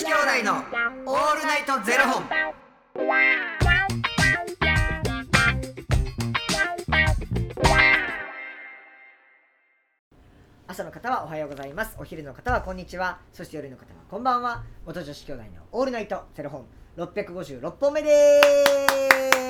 女子兄弟のオールナイトゼロ本。朝の方はおはようございます。お昼の方はこんにちは。そして夜の方はこんばんは。元女子兄弟のオールナイトゼロ本。六百五十六本目です。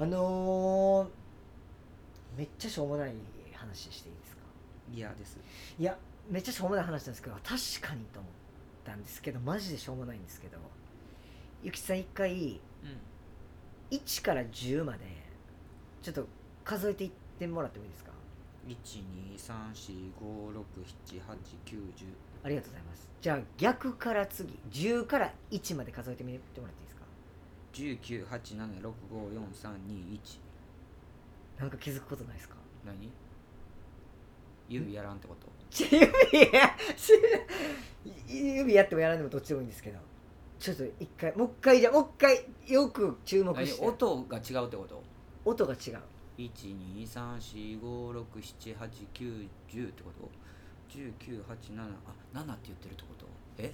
あのー、めっちゃしょうもない話していいですか？嫌です。いやめっちゃしょうもない話なんですけど確かにと思ったんですけどマジでしょうもないんですけどゆきさん一回うん。1から10までちょっと数えていってもらってもいいですか？一二三四五六七八九十。ありがとうございますじゃあ逆から次10から1まで数えてみてもらっていいですか？十九八七六五四三二一。なんか気づくことないですか？何？指やらんってこと？ち指や指やってもやらんでもどっちでもいいんですけどちょっと一回もう一回じゃもう一回よく注目何して音が違うってこと？音が違う一二三四五六七八九十ってこと？十九八七あ七って言ってるってこと？え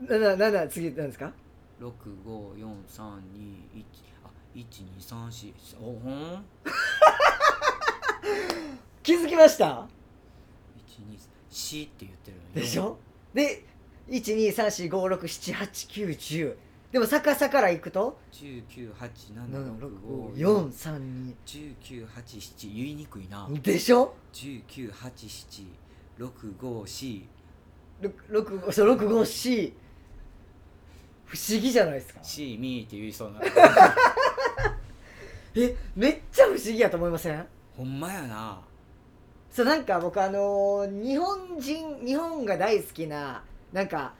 ？7, 7次なんですか？六五四三二一あ一二三四。おほん？気づきました一二四って言ってるのでしょ？で12345678910でも逆さからいくと？十九八七六五432十九八七。言いにくいな。でしょ？十九八七。六五四。6そう654不思議じゃないですか。四ミーって言いそうな えめっちゃ不思議やと思いません？ほんまやな。そうなんか僕あのー日本人日本が大好きななんか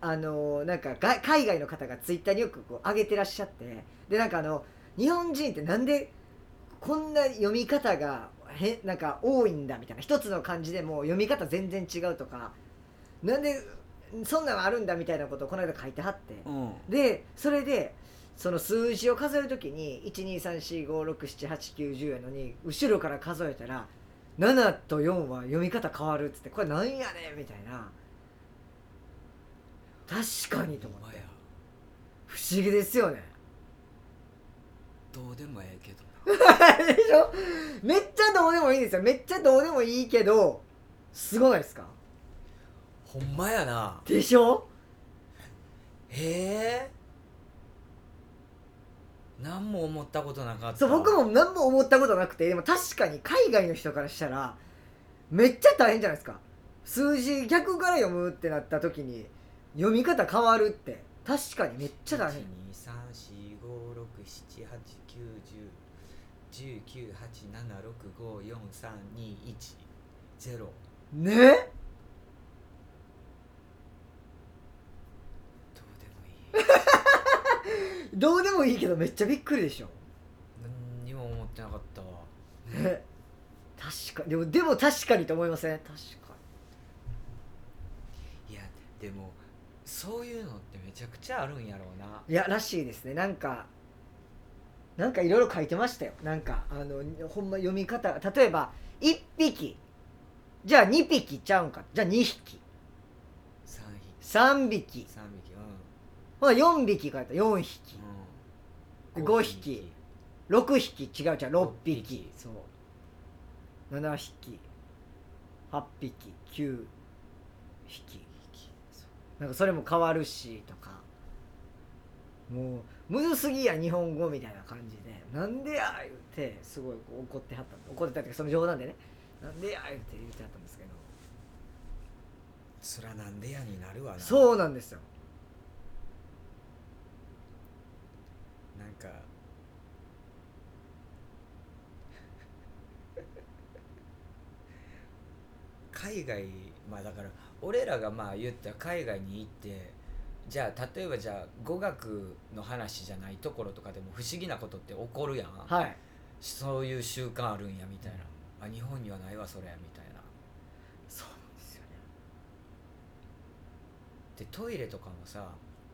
あのーなんかが海外の方がツイッターによくこう上げてらっしゃってでなんかあの日本人ってなんでこんな読み方がへなんか多いんだみたいな一つの漢字でも読み方全然違うとかなんでそんなのあるんだみたいなことをこの間書いてはって。うん。でそれでその数字を数えるときに12345678910やのに後ろから数えたら7と4は読み方変わるっつってこれなんやねんみたいな。確かにと思って。不思議ですよね。どうでもええけどな。でしょ？めっちゃどうでもいいんですよ。めっちゃどうでもいいけどすごないですか？ほんまやな。でしょ？へえ。何も思ったことなかった。そう僕も何も思ったことなくてでも確かに海外の人からしたらめっちゃ大変じゃないですか。数字逆から読むってなった時に読み方変わるって確かにめっちゃ大変。1 2 3 4 5 6 7 8 9 1 0 1 9 8 7 6 5 4 3 2 1 0ね？どうでもいいどうでもいいけどめっちゃびっくりでしょ。何にも思ってなかったわ。ね確かでもでも確かにと思いません？確かいやでもそういうのってめちゃくちゃあるんやろうな。にいやらしいですね。なんかなんかいろいろ書いてましたよ。なんかあのほんま読み方例えば1匹。じゃあ2匹ちゃうんか？じゃあ2匹。3匹。3匹。3匹うん。ほら4匹書いた。4匹。うん5匹。6匹。違う違う。6六匹。匹そう。7匹。8匹。9匹。なんかそれも変わるしとか。もうむずすぎや日本語みたいな感じで。なんでや言ってすごい怒ってはった。怒ってたっていうかその冗談でね。なんでや言って言ってはったんですけど。そらなんでやになるわな。そうなんですよなんか。海外まあだから俺らがまあ言ったら海外に行ってじゃあ例えばじゃあ語学の話じゃないところとかでも不思議なことって起こるやん、はい。そういう習慣あるんやみたいな、あ日本にはないわそれみたいな。そうなんですよね。でトイレとかもさ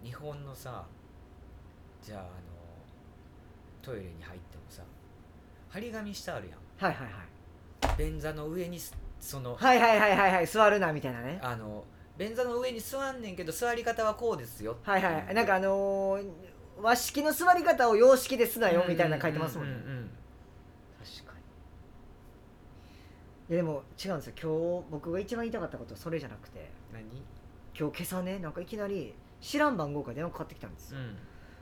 日本のさじゃああのトイレに入ってもさ張り紙してあるやん。はいはいはい。便座の上にすその、はいはいはいはいはい座るなみたいなね。あの便座の上に座んねんけど座り方はこうですよ。はいはい。なんかあのー和式の座り方を洋式ですなよみたいなの書いてますもんね。うううん確かに。いやでも違うんですよ。今日僕が一番言いたかったことはそれじゃなくて。何？今日今朝ねなんかいきなり知らん番号から電話かかってきたんですよ、うん。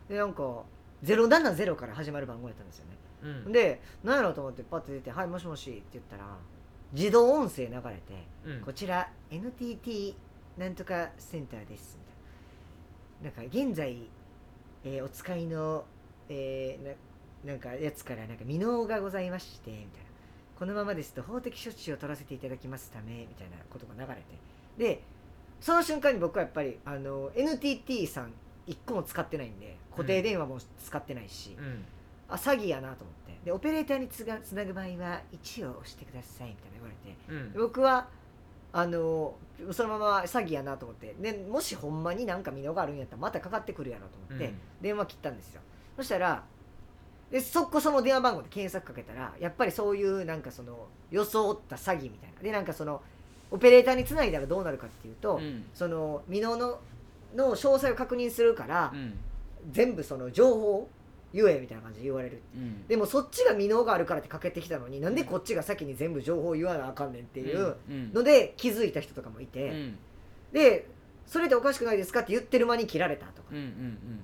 でなんか070から始まる番号やったんですよね。うん。で何やろうと思ってパッて出て「はいもしもし」って言ったら自動音声流れてうん。こちら NTT なんとかセンターですみたいな。なんか現在、えーお使いの、えーななんかやつからなんか未納がございましてみたいな。このままですと法的処置を取らせていただきますためみたいなことが流れて。でその瞬間に僕はやっぱりあの NTT さん1個も使ってないんで固定電話も使ってないし、うん。あ詐欺やなと思って。でオペレーターにつがつなぐ場合は1を押してくださいみたいな言われて。うん。で僕はあのそのまま詐欺やなと思って。でもしほんまになんか見逃があるんやったらまたかかってくるやろと思って、うん。電話切ったんですよ。そしたらでそこその電話番号で検索かけたらやっぱりそういうなんかその装った詐欺みたいな。でなんかそのオペレーターにつないだらどうなるかっていうと、うん。その未納のの詳細を確認するから、うん。全部その情報言えみたいな感じで言われるう。ん。でもそっちが未納があるからってかけてきたのになんでこっちが先に全部情報を言わなあかんねんっていううん。ので気づいた人とかもいて、うん。でそれでおかしくないですかって言ってる間に切られたとか、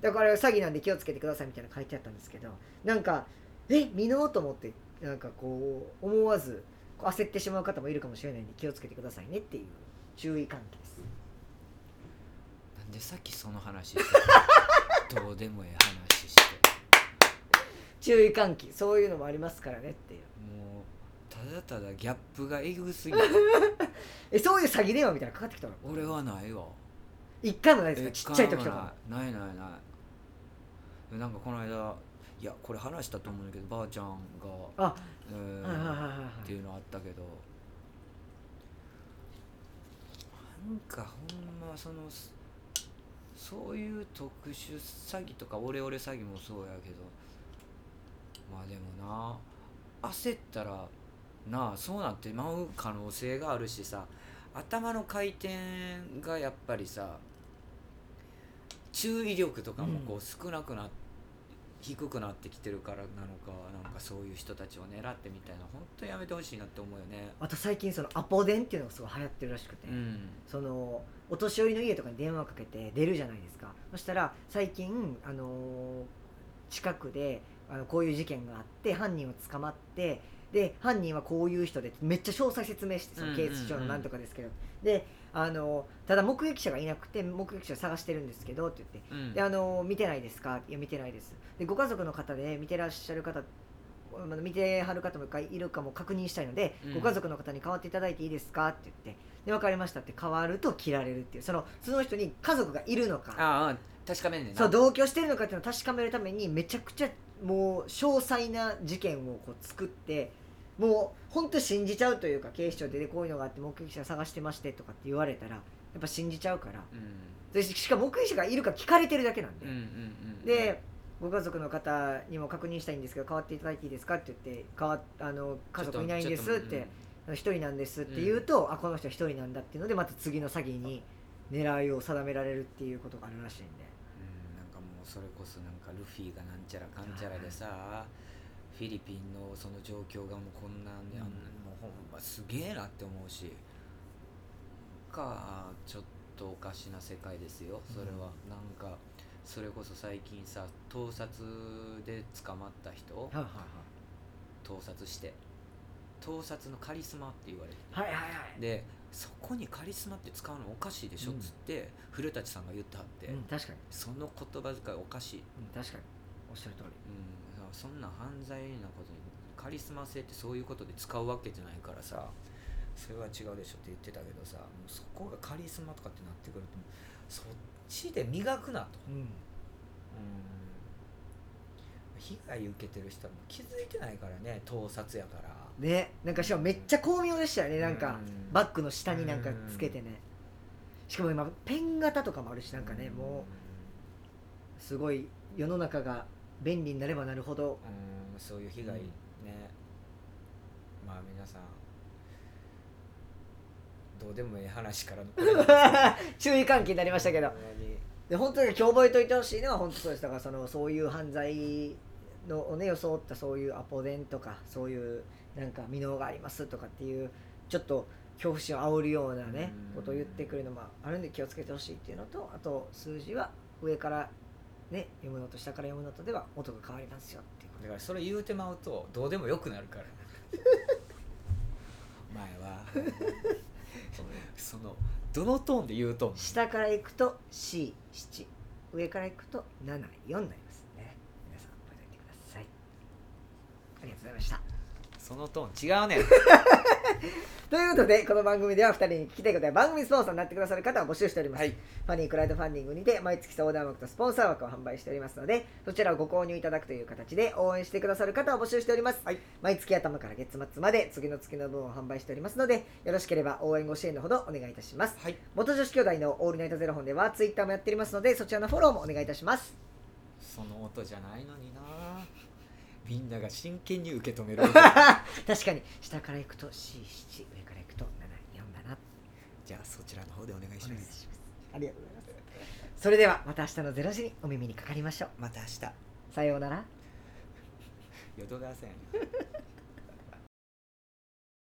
だから詐欺なんで気をつけてくださいみたいなの書いてあったんですけどなんかえ未納と思ってなんかこう思わず焦ってしまう方もいるかもしれないんで気をつけてくださいねっていう注意喚起ですなんでさっきその話してたどうでもええ話して。注意喚起そういうのもありますからねっていう。もうただただギャップがえぐすぎる えそういう詐欺電話みたいなのかかってきたの？俺はないわ。一回もないですか？ちっちゃい時とかないないない。ないなんかこの間いやこれ話したと思うんだけどばあちゃんがあえーはいはいはいはいっていうのあったけどなんかほんまそのそういう特殊詐欺とかオレオレ詐欺もそうやけど。まあでもな焦ったらなあそうなってまう可能性があるしさ。頭の回転がやっぱりさ注意力とかもこう少なくなっ低くなってきてるからなのかなんかそういう人たちを狙ってみたいな本当やめてほしいなって思うよね。あと最近そのアポ電っていうのがすごい流行ってるらしくて、うん。そのお年寄りの家とかに電話かけて出るじゃないですか。そしたら最近、あのー近くであのこういう事件があって犯人は捕まってで犯人はこういう人でめっちゃ詳細説明してその警察庁のなんとかですけど、であのただ目撃者がいなくて目撃者探してるんですけどって言ってうん。であの見てないですか？いや見てないです。でご家族の方で見てらっしゃる方見てはる方もいるかも確認したいので、うん。ご家族の方に代わっていただいていいですか？って言ってで分かりましたって変わると切られるっていうそのその人に家族がいるのか。ああ確かめんねそう同居してるのかっていうのを確かめるためにめちゃくちゃもう詳細な事件をこう作ってもう本当信じちゃうというか警視庁でこういうのがあって目撃者探してましてとかって言われたらやっぱ信じちゃうから。うん。でしかも目撃者がいるか聞かれてるだけなんで、うんうんうんでご家族の方にも確認したいんですけど代わっていただいていいですかって言って変わあの家族いないんですって一人なんですって言うと、あこの人は一人なんだっていうのでまた次の詐欺に狙いを定められるっていうことがあるらしいんで。うん。なんかもうそれこそなんかルフィがなんちゃらかんちゃらでさフィリピンのその状況がもうこんなんで、あんなもうほんますげえなって思うしかちょっとおかしな世界ですよそれは、なんかそれこそ最近さ盗撮で捕まった人はいはい盗撮して盗撮のカリスマって言われてはいはいはいはい。でそこにカリスマって使うのおかしいでしょっつって、古舘さんが言ってはって、うん、確かに、その言葉遣いおかしい、うん、確かに。おっしゃる通り。うん、そんな犯罪なことにカリスマ性ってそういうことで使うわけじゃないからさそれは違うでしょって言ってたけどさもうそこがカリスマとかってなってくるとそっちで磨くなと。うん。うん。被害受けてる人はもう気づいてないからね盗撮やから。ね。なんかしかもめっちゃ巧妙でしたよねなんかうん。バッグの下になんかつけてね。しかも今ペン型とかもあるしなんかねもうすごい世の中が便利になればなるほど。うんそういう被害ね、まあ皆さんどうでもいい話からの 注意喚起になりましたけど。で本当に今日覚えといてほしいのは本当そうです。だからそのそういう犯罪のをね装ったそういうアポ電とかそういうなんか未納がありますとかっていうちょっと恐怖心を煽るようなねうん。ことを言ってくるのもあるんで気をつけてほしいっていうのとあと数字は上からね読むのと下から読むのとでは音が変わりますよっていうこだからそれ言うてまうとどうでもよくなるから。前は。そのどのトーンで言うと下から行くと C7 上から行くと74になりますね。皆さん覚えておいてください。ありがとうございましたそのトーン違うねん。ということでこの番組では2人に聞きたいことや番組スポンサーになってくださる方を募集しております、はい。ファニークラウドファンディングにて毎月相談枠とスポンサー枠を販売しておりますのでそちらをご購入いただくという形で応援してくださる方を募集しております、はい。毎月頭から月末まで次の月の分を販売しておりますのでよろしければ応援ご支援のほどお願いいたします。はい。元女子兄弟のオールナイトゼロ本ではツイッターもやっておりますのでそちらのフォローもお願いいたします。その音じゃないのになみんなが真剣に受け止める。確かに。下から行くと C7 上から行くと74だな。じゃあそちらの方でお願いします。ありがとうございます。それではまた明日の0時にお耳にかかりましょう。また明日。さようなら。淀川線